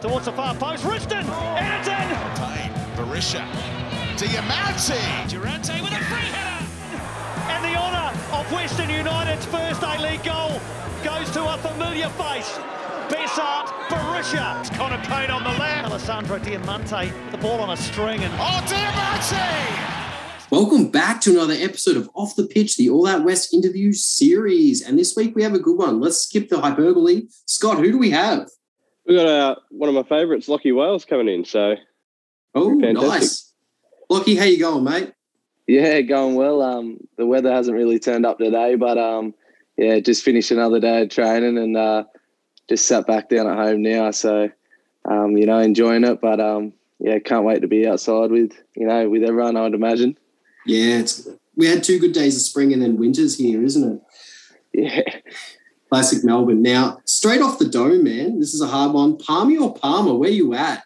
towards the far post. Riston, and it's in. Pain, Berisha, Diamanti. Durante with a free header. And the honour of Western United's first A-League goal goes to a familiar face. Besart Berisha. It's Connor Pain on the left. Alessandro Diamanti the ball on a string. and Oh, Diamanti! Welcome back to another episode of Off the Pitch, the All Out West interview series. And this week we have a good one. Let's skip the hyperbole. Scott, who do we have? We got uh, one of my favourites, Lachie Wales, coming in. So Oh, Fantastic. nice. Lachie, how you going, mate? Yeah, going well. Um, the weather hasn't really turned up today, but um, yeah, just finished another day of training and uh, just sat back down at home now. So, um, you know, enjoying it, but um, yeah, can't wait to be outside with you know with everyone. I'd imagine. Yeah, it's, we had two good days of spring and then winters here, isn't it? Yeah, Classic Melbourne. Now, straight off the dome, man, this is a hard one. Palmy or Parma, where you at?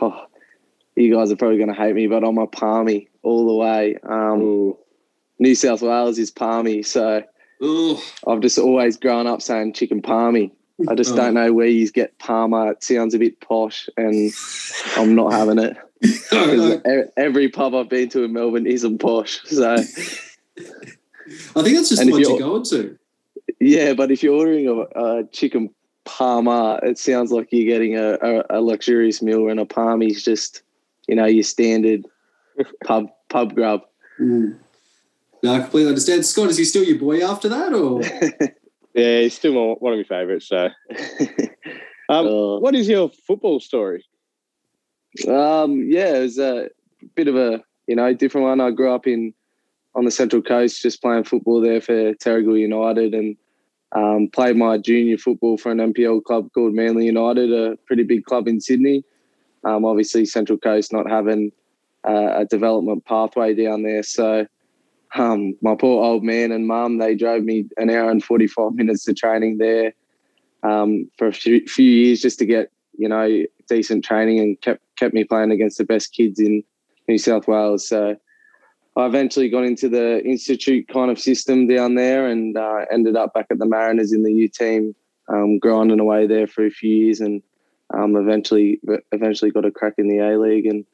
oh, you guys are probably going to hate me, but I'm a palmy all the way. Um, New South Wales is palmy, so Oh, I've just always grown up saying chicken palmy. I just don't know where you get Parma. It sounds a bit posh, and I'm not having it. every pub I've been to in Melbourne isn't posh. So I think that's just And what you're you're- going to. Yeah, but if you're ordering a, a chicken parma, it sounds like you're getting a, a, a luxurious meal, and a palmy's just you know your standard pub pub grub. Mm. No, I completely understand. Scott, is he still your boy after that, or yeah, he's still my, one of my favourites. So, um, Oh. what is your football story? Um, yeah, it was a bit of a you know different one. I grew up in on the Central Coast, just playing football there for Terrigal United, and um, played my junior football for an NPL club called Manly United, a pretty big club in Sydney. Um, obviously, Central Coast not having uh, a development pathway down there, so um, my poor old man and mum they drove me an hour and forty five minutes to training there um, for a few years just to get you know decent training and kept kept me playing against the best kids in New South Wales. So I eventually got into the institute kind of system down there and uh, ended up back at the Mariners in the U team, um, grinding away there for a few years, and um, eventually eventually got a crack in the A League and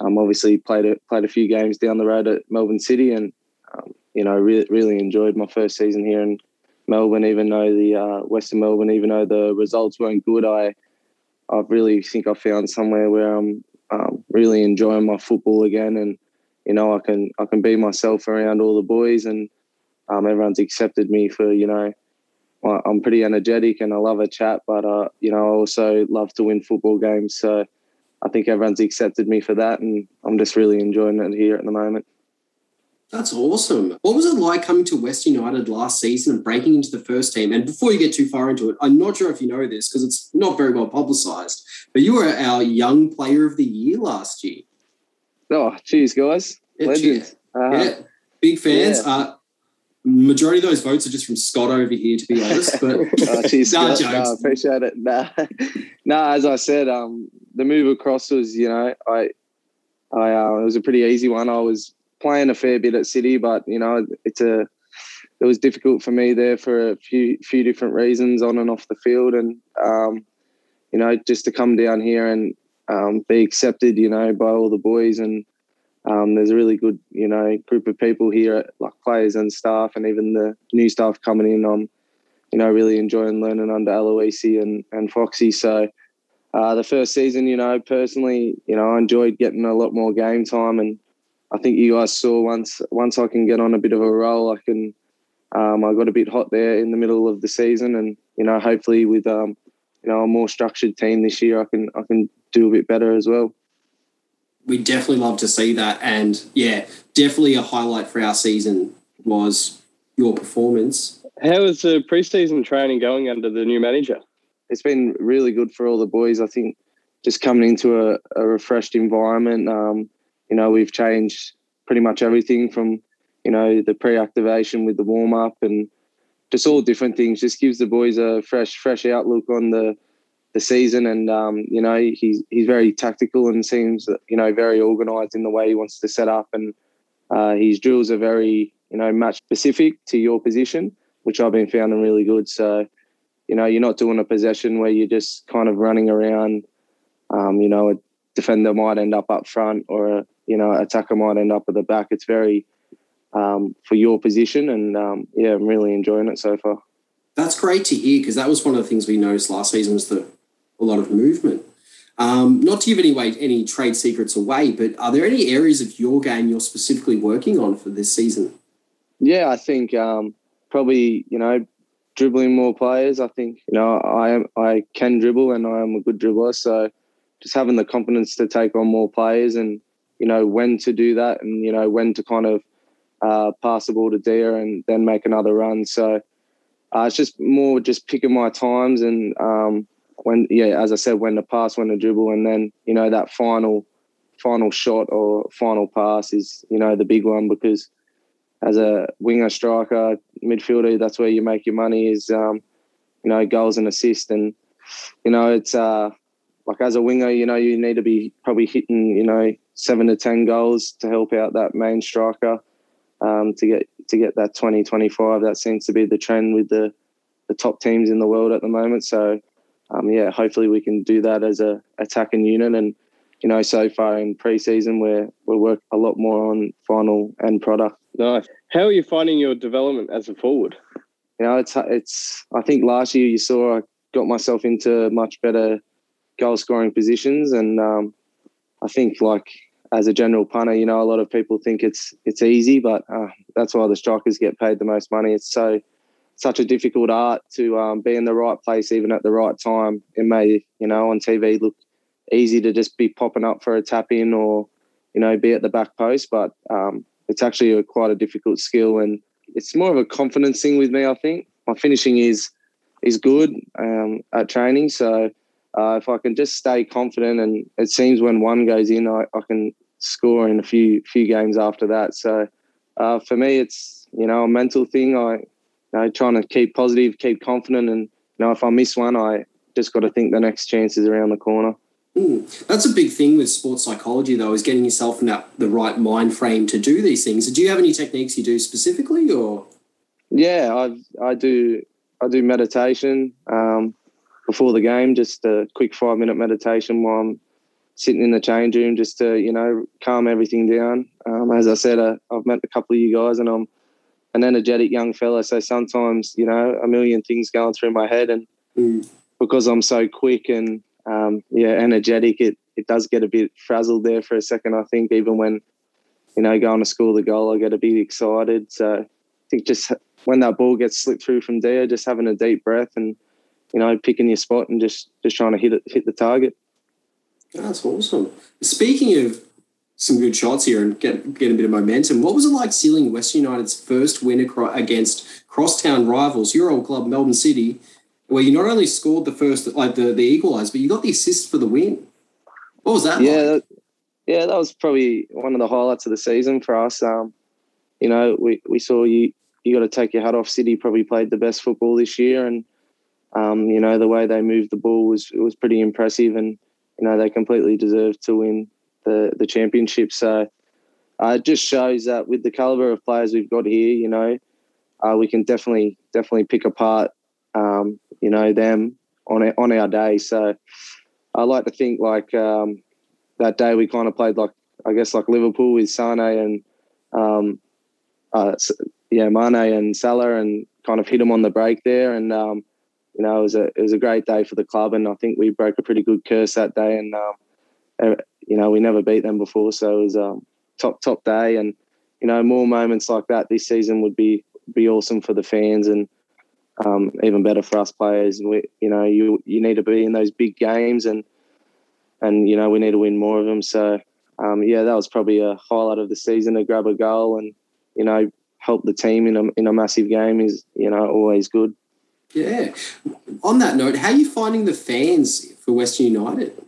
um, obviously played a played a few games down the road at Melbourne City and um, you know really really enjoyed my first season here in Melbourne. Even though the uh, Western Melbourne, even though the results weren't good, I I really think I found somewhere where I'm um, really enjoying my football again, and you know I can I can be myself around all the boys, and um, everyone's accepted me for you know I'm pretty energetic and I love a chat, but uh, you know I also love to win football games, so I think everyone's accepted me for that, and I'm just really enjoying it here at the moment. That's awesome. What was it like coming to West United last season and breaking into the first team? And before you get too far into it, I'm not sure if you know this because it's not very well publicised, but you were our young player of the year last year. Oh, cheers, guys! Yeah, Legends. Uh, Yeah, big fans. Yeah. Uh, majority of those votes are just from Scott over here, to be honest. But Oh, cheers, Nah, Scott. jokes. No, appreciate it. Nah, nah, as I said, um, the move across was, you know, I, I, uh, it was a pretty easy one. I was playing a fair bit at City, but you know, it's a, it was difficult for me there for a few, few different reasons on and off the field, and um, you know, just to come down here and um, be accepted, you know, by all the boys and. Um, there's a really good, you know, group of people here, like players and staff, and even the new staff coming in. I'm you know, really enjoying learning under Aloisi and, and Foxy. So uh, the first season, you know, personally, you know, I enjoyed getting a lot more game time. And I think you guys saw once once I can get on a bit of a roll, I can um, I got a bit hot there in the middle of the season. And, you know, hopefully with um, you know, a more structured team this year I can I can do a bit better as well. we definitely love to see that. And yeah, definitely a highlight for our season was your performance. How is the preseason training going under the new manager? it's been really good for all the boys. I think just coming into a, a refreshed environment. Um, you know, we've changed pretty much everything from you know the pre-activation with the warm up and just all different things. Just gives the boys a fresh fresh outlook on the the season. And um, you know, he's he's very tactical and seems you know very organised in the way he wants to set up. And uh, his drills are very you know match specific to your position, which I've been finding really good. So you know, you're not doing a possession where you're just kind of running around. Um, you know, a defender might end up up front, or a you know, attacker might end up at the back. It's very um, for your position, and um, yeah, I'm really enjoying it so far. That's great to hear because that was one of the things we noticed last season was the a lot of movement. Um, not to give any way, any trade secrets away, but are there any areas of your game you're specifically working on for this season? Yeah, I think um, probably you know dribbling more players. I think you know I am I can dribble and I am a good dribbler, so just having the confidence to take on more players and you know when to do that and you know when to kind of uh, pass the ball to Dia and then make another run. So uh, it's just more just picking my times and um, when yeah, as I said, when to pass, when to dribble, and then you know that final final shot or final pass is you know the big one because as a winger, striker, midfielder, that's where you make your money is um, you know goals and assists, and you know it's uh, like as a winger, you know you need to be probably hitting you know seven to ten goals to help out that main striker um, to get to get that 20, 25. That seems to be the trend with the the top teams in the world at the moment. So um, yeah, hopefully we can do that as a attacking unit. And you know, so far in preseason, we're we're work a lot more on final end product. Nice. How are you finding your development as a forward? You know, it's it's. I think last year you saw I got myself into much better goal scoring positions, and um, I think like as a general punter, you know, a lot of people think it's it's easy, but uh, that's why the strikers get paid the most money. It's so such a difficult art to um, be in the right place even at the right time. It may, you know, on TV look easy to just be popping up for a tap in or, you know, be at the back post, but um, it's actually a, quite a difficult skill and it's more of a confidence thing with me. I think my finishing is is good um, at training, so uh, if I can just stay confident, and it seems when one goes in, I, I can score in a few few games after that. So uh, for me, it's you know a mental thing. I know, trying to keep positive, keep confident, and you know, if I miss one, I just got to think the next chance is around the corner. Mm. That's a big thing with sports psychology, though, is getting yourself in that the right mind frame to do these things. Do you have any techniques you do specifically, or? Yeah, I I do I do meditation um, before the game, just a quick five minute meditation while I'm sitting in the change room, just to you know calm everything down. Um, as I said, uh, I've met a couple of you guys, and I'm an energetic young fella. So sometimes, you know, a million things going through my head, and mm. because I'm so quick and um, yeah, energetic, it it does get a bit frazzled there for a second. I think even when you know going to school the goal, I get a bit excited. So I think just when that ball gets slipped through from there, just having a deep breath and you know picking your spot and just just trying to hit it, hit the target. That's awesome. Speaking of some good shots here and get get a bit of momentum. What was it like sealing West United's first win against crosstown rivals, your old club Melbourne City, where you not only scored the first like the the equaliser, but you got the assist for the win. What was that? Yeah, like? yeah, that was probably one of the highlights of the season for us. Um, you know, we we saw you. You got to take your hat off. City probably played the best football this year, and um, you know the way they moved the ball was was pretty impressive, and you know they completely deserved to win the the championship. So uh, it just shows that with the caliber of players we've got here, you know, uh, we can definitely definitely pick apart, um, you know, them on our, on our day. So I like to think like um, that day we kind of played like I guess like Liverpool with Sane and um, uh, yeah Mane and Salah and kind of hit them on the break there and. Um, you know, it was a it was a great day for the club, and I think we broke a pretty good curse that day. And um, you know, we never beat them before, so it was a um, top top day, and you know, more moments like that this season would be be awesome for the fans and um, even better for us players. We, you know, you you need to be in those big games, and and you know, we need to win more of them. So um, yeah, that was probably a highlight of the season to grab a goal and you know help the team in a in a massive game is you know always good. Yeah. On that note, how are you finding the fans for Western United?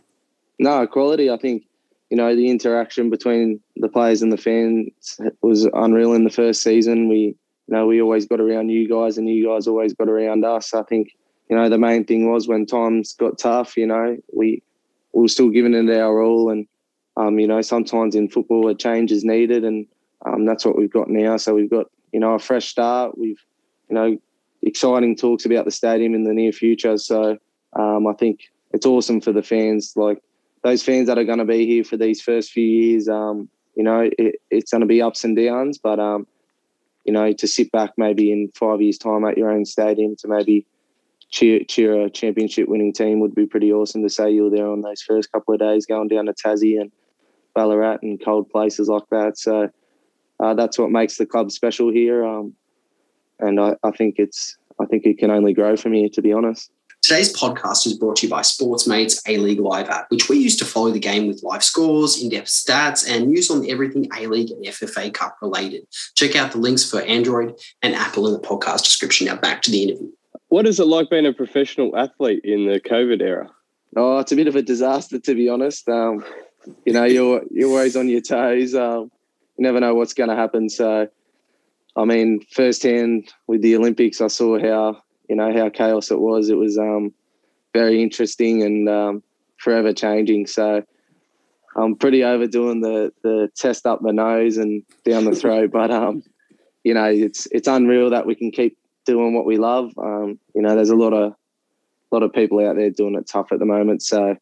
No, quality. I think you know, the interaction between the players and the fans was unreal in the first season. We, you know, we always got around you guys and you guys always got around us. I think, you know, the main thing was when times got tough, you know, we, we were still giving it our all. And, um, you know, sometimes in football a change is needed and um, that's what we've got now. So we've got, you know, a fresh start. We've, you know, exciting talks about the stadium in the near future. So um, I think it's awesome for the fans, like those fans that are going to be here for these first few years. Um, you know, it, it's going to be ups and downs, but um, you know, to sit back maybe in five years' time at your own stadium to maybe cheer cheer a championship winning team would be pretty awesome to say you were there on those first couple of days going down to Tassie and Ballarat and cold places like that. So uh, that's what makes the club special here. Um, and I, I think it's I think it can only grow from here, to be honest. Today's podcast is brought to you by Sportsmates A League Live app, which we use to follow the game with live scores, in depth stats, and news on everything A League and FFA Cup related. Check out the links for Android and Apple in the podcast description. Now back to the interview. What is it like being a professional athlete in the COVID era? Oh, it's a bit of a disaster, to be honest. Um, you know, you're you're always on your toes. Um, you never know what's going to happen. So, I mean, firsthand with the Olympics, I saw how you know how chaos it was. It was um, very interesting and um, forever changing. So I'm pretty overdoing the the test up the nose and down the throat, but um, you know it's it's unreal that we can keep doing what we love. Um, you know, there's a lot of a lot of people out there doing it tough at the moment. So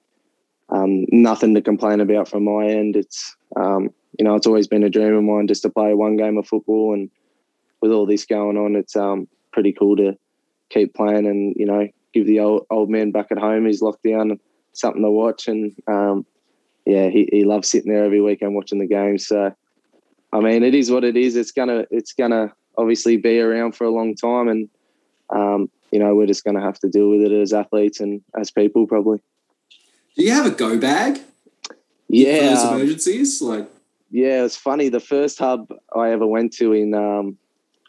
um, nothing to complain about from my end. It's um, you know it's always been a dream of mine just to play one game of football, and with all this going on, it's um, pretty cool to keep playing and you know give the old old man back at home He's locked down something to watch. And um, yeah he, he loves sitting there every weekend watching the games so I mean it is what it is. It's gonna it's gonna obviously be around for a long time and um, you know we're just gonna have to deal with it as athletes and as people probably. Do you have a go bag? Yeah. For those emergencies like yeah it's funny. The first hub I ever went to in um,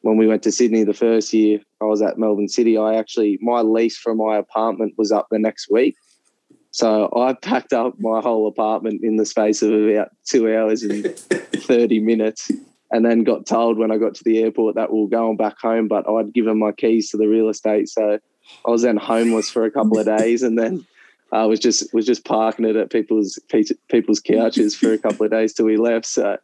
when we went to Sydney the first year, I was at Melbourne City. I actually my lease for my apartment was up the next week, so I packed up my whole apartment in the space of about two hours and thirty minutes, and then got told when I got to the airport that we are going back home. But I'd given my keys to the real estate, so I was then homeless for a couple of days, and then. I was just was just parking it at people's people's couches for a couple of days till we left. So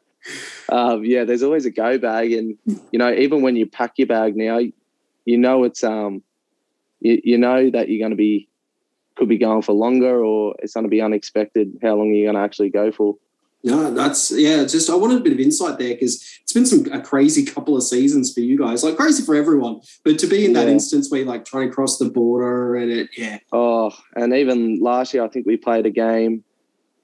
um, yeah, there's always a go bag, and you know, even when you pack your bag now, you know it's um, you, you know that you're going to be could be going for longer, or it's going to be unexpected how long are you're going to actually go for. No, that's yeah. Just I wanted a bit of insight there because it's been some a crazy couple of seasons for you guys, like crazy for everyone. But to be in that instance where you're like trying to cross the border and it, yeah. Oh, and even last year, I think we played a game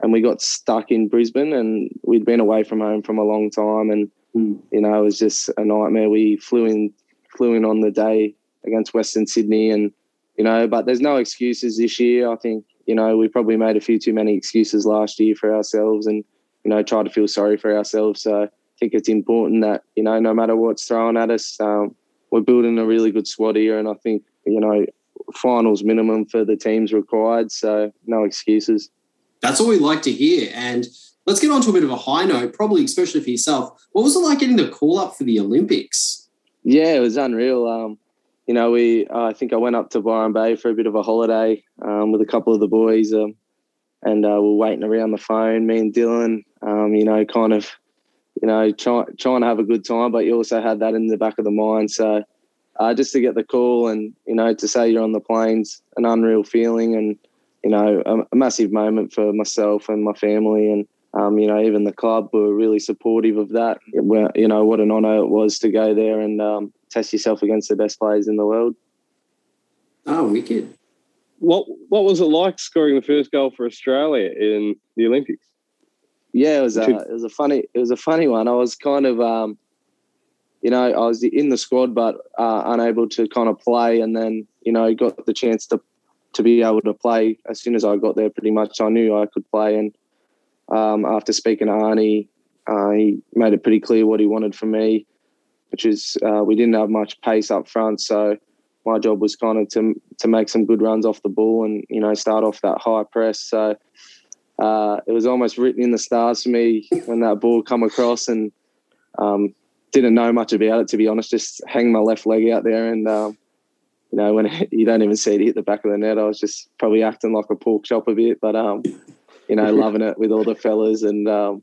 and we got stuck in Brisbane and we'd been away from home from a long time and mm. you know it was just a nightmare. We flew in flew in on the day against Western Sydney and you know but there's no excuses this year. I think you know we probably made a few too many excuses last year for ourselves and you know try to feel sorry for ourselves. So I think it's important that you know no matter what's thrown at us, um, we're building a really good squad here and I think you know finals minimum for the teams required. So no excuses. That's all we like to hear. And let's get on to a bit of a high note, probably especially for yourself. What was it like getting the call up for the Olympics? Yeah, it was unreal. Um, you know, we uh, I think I went up to Byron Bay for a bit of a holiday um, with a couple of the boys, um, and uh, we are waiting around the phone. Me and Dylan, um, you know, kind of, you know, try, trying to have a good time, but you also had that in the back of the mind. So uh, just to get the call and you know to say you're on the planes, an unreal feeling, and you know, a, a, massive moment for myself and my family. And, um, you know, even the club were really supportive of that. It, you know, what an honour it was to go there and um, test yourself against the best players in the world. Oh, wicked. What What was it like scoring the first goal for Australia in the Olympics? Yeah, it was a, it was a funny it was a funny one. I was kind of um, you know, I was in the squad but uh, unable to kind of play, and then you know got the chance to to be able to play as soon as I got there. Pretty much, I knew I could play. And um, after speaking to Arnie, uh, he made it pretty clear what he wanted from me, which is uh, we didn't have much pace up front, so my job was kind of to to make some good runs off the ball and you know start off that high press. So uh, it was almost written in the stars for me when that ball come across and. Um, didn't know much about it to be honest. Just hang my left leg out there and um, you know, when you don't even see it hit the back of the net, I was just probably acting like a pork chop a bit, but um, you know, loving it with all the fellas and um,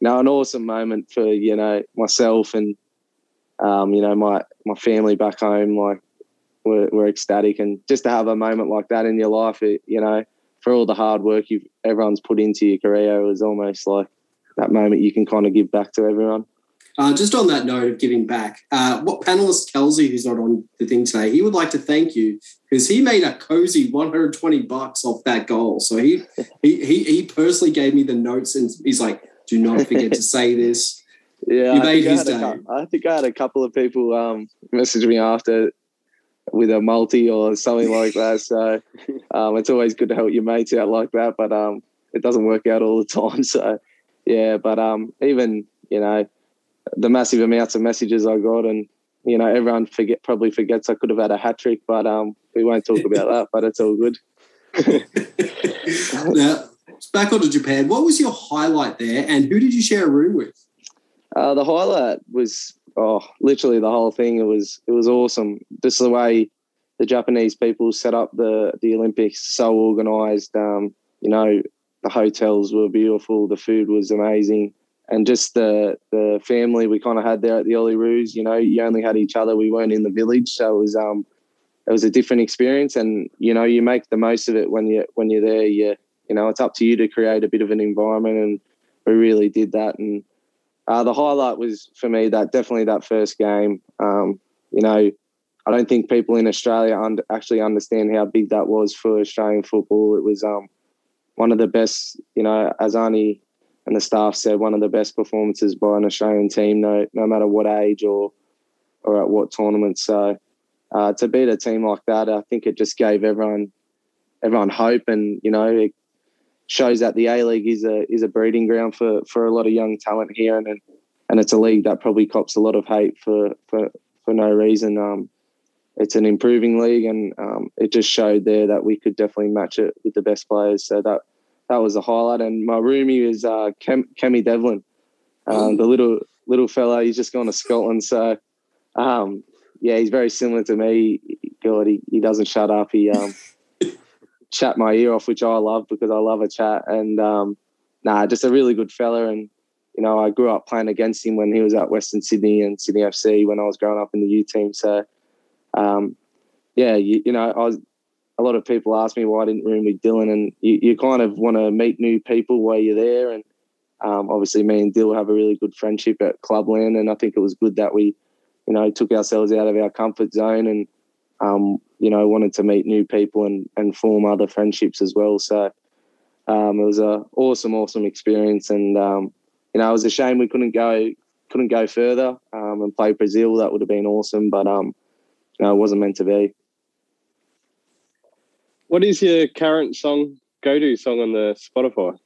you know, an awesome moment for you know myself and um, you know my my family back home. Like were, were ecstatic. And just to have a moment like that in your life, it, you know, for all the hard work you everyone's put into your career, it was almost like that moment you can kind of give back to everyone. Uh, just on that note of giving back, uh, what panelist Kelsey, who's not on the thing today, he would like to thank you because he made a cozy 120 bucks off that goal. So he he he, he personally gave me the notes and he's like, "Do not forget to say this." Yeah, You made think I his day. I think I had a couple of people um, message me after with a multi or something like that. So um, it's always good to help your mates out like that, but um, it doesn't work out all the time. So yeah, but um, even you know the massive amounts of messages I got, and you know everyone forget probably forgets I could have had a hat trick, but um, we won't talk about that. But it's all good. now, back onto Japan. What was your highlight there, and who did you share a room with? Uh, the highlight was oh, literally the whole thing. It was it was awesome. Just the way the Japanese people set up the the Olympics, so organised. Um, you know, the hotels were beautiful. The food was amazing, and just the the family we kind of had there at the Olyroos. You know, you only had each other. We weren't in the village, so it was um it was a different experience. And you know, you make the most of it when you when you're there. You you know, it's up to you to create a bit of an environment, and we really did that. And uh, the highlight was for me that definitely that first game. Um, you know, I don't think people in Australia un- actually understand how big that was for Australian football. It was um, one of the best, you know, as Arnie and the staff said, one of the best performances by an Australian team, no no matter what age or or at what tournament. So uh, to beat a team like that, I think it just gave everyone everyone hope, and you know, it shows that the A League is a is a breeding ground for for a lot of young talent here, and and it's a league that probably cops a lot of hate for for for no reason. Um, it's an improving league, and um, it just showed there that we could definitely match it with the best players. So that that was a highlight. And my roomie is uh, Cam, Cammy Devlin, um, the little little fella. He's just gone to Scotland, so um, yeah, he's very similar to me. God, he, he doesn't shut up. He um, chat my ear off, which I love because I love a chat. And um, nah, just a really good fella. And you know, I grew up playing against him when he was at Western Sydney and Sydney FC when I was growing up in the U team. So um, yeah, you, you know, I was. A lot of people ask me why I didn't room with Dylan, and you, you kind of want to meet new people while you're there. And um, obviously, me and Dill have a really good friendship at Clubland, and I think it was good that we, you know, took ourselves out of our comfort zone and um, you know, wanted to meet new people and, and form other friendships as well. So um, it was a awesome, awesome experience. And, um, you know, it was a shame we couldn't go, couldn't go further um, and play Brazil. That would have been awesome, but, um, you know, it wasn't meant to be. What is your current song, go to song on the Spotify?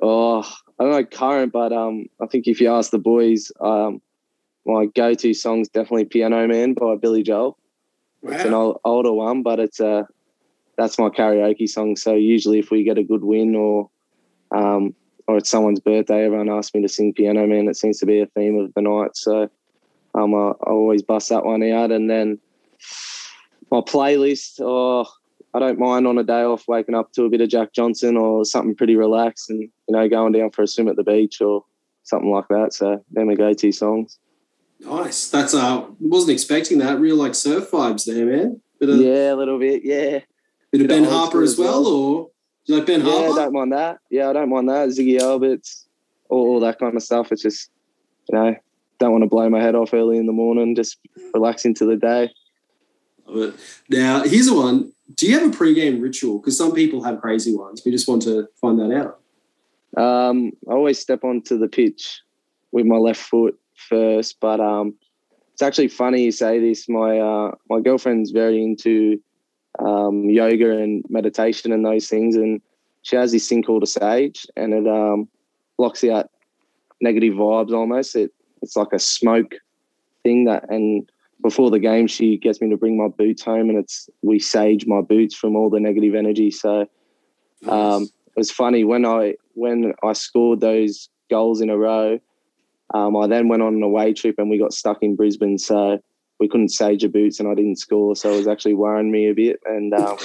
Oh, I don't know current, but um, I think if you ask the boys, um, my go-to song's definitely "Piano Man" by Billy Joel. Wow. It's an old, older one, but it's uh, that's my karaoke song. So usually, if we get a good win or um, or it's someone's birthday, everyone asks me to sing "Piano Man." It seems to be a theme of the night. So um, I, I always bust that one out, and then my playlist. Oh, I don't mind on a day off waking up to a bit of Jack Johnson or something pretty relaxed, and you know going down for a swim at the beach or something like that. So they're my go-to songs. Nice. That's uh wasn't expecting that. Real like surf vibes there, man. Bit of, Yeah, a little bit. Yeah. bit of bit of Ben old Harper as well, well. or you like Ben Yeah, I don't mind that. Yeah, I don't mind that. Ziggy Alberts, all, all that kind of stuff. It's just, you know, don't want to blow my head off early in the morning. Just relax into the day. It. Now, here's a one. Do you have a pre-game ritual? Because some people have crazy ones. We just want to find that out. Um, I always step onto the pitch with my left foot first, but um, it's actually funny you say this. My uh, my girlfriend's very into um, yoga and meditation and those things, and she has this thing called a sage, and it um, blocks out negative vibes almost. It it's like a smoke thing that, and before the game, she gets me to bring my boots home, and it's we sage my boots from all the negative energy. So um, it was funny when I when I scored those goals in a row. Um, I then went on an away trip and we got stuck in Brisbane, so we couldn't sage your boots, and I didn't score, so it was actually worrying me a bit. And um,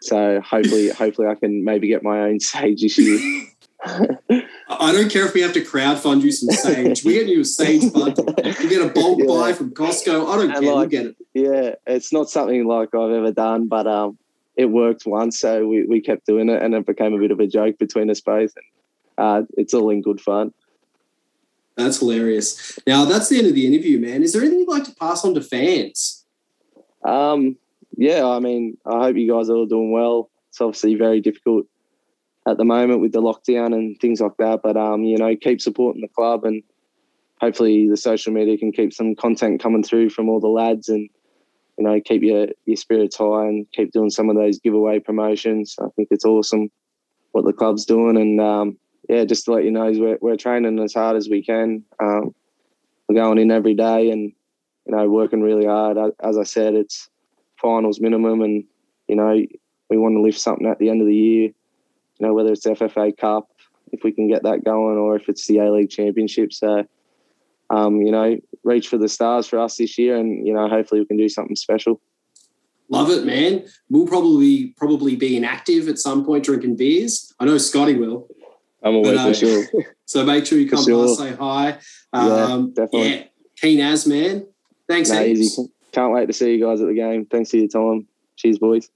so hopefully, hopefully, I can maybe get my own sage this year. I don't care if we have to crowdfund you some sage. we get you a sage bundle. You get a bulk Yeah. buy from Costco. I don't And care. like- get it. Yeah, it's not something like I've ever done, but um, it worked once, so we, we kept doing it, and it became a bit of a joke between us both. And uh, it's all in good fun. That's hilarious. Now that's the end of the interview, man. Is there anything you'd like to pass on to fans? Um, yeah, I mean, I hope you guys are all doing well. It's obviously very difficult at the moment with the lockdown and things like that, but um, you know, keep supporting the club, and hopefully the social media can keep some content coming through from all the lads, and you know, keep your your spirits high and keep doing some of those giveaway promotions. I think it's awesome what the club's doing, and um, yeah, just to let you know, we're we're training as hard as we can. Um, we're going in every day and you know working really hard. As I said, it's finals minimum, and you know we want to lift something at the end of the year. You know whether it's FFA Cup, if we can get that going, or if it's the A League Championship. So, um, you know, reach for the stars for us this year, and you know hopefully we can do something special. Love it, man. We'll probably probably be inactive at some point drinking beers. I know Scotty will. I'm away But, uh, for sure. So make sure you come sure. past, say hi. Yeah, Um, definitely. yeah, keen as man. Thanks, easy. Can't wait to see you guys at the game. Thanks for your time. Cheers, boys.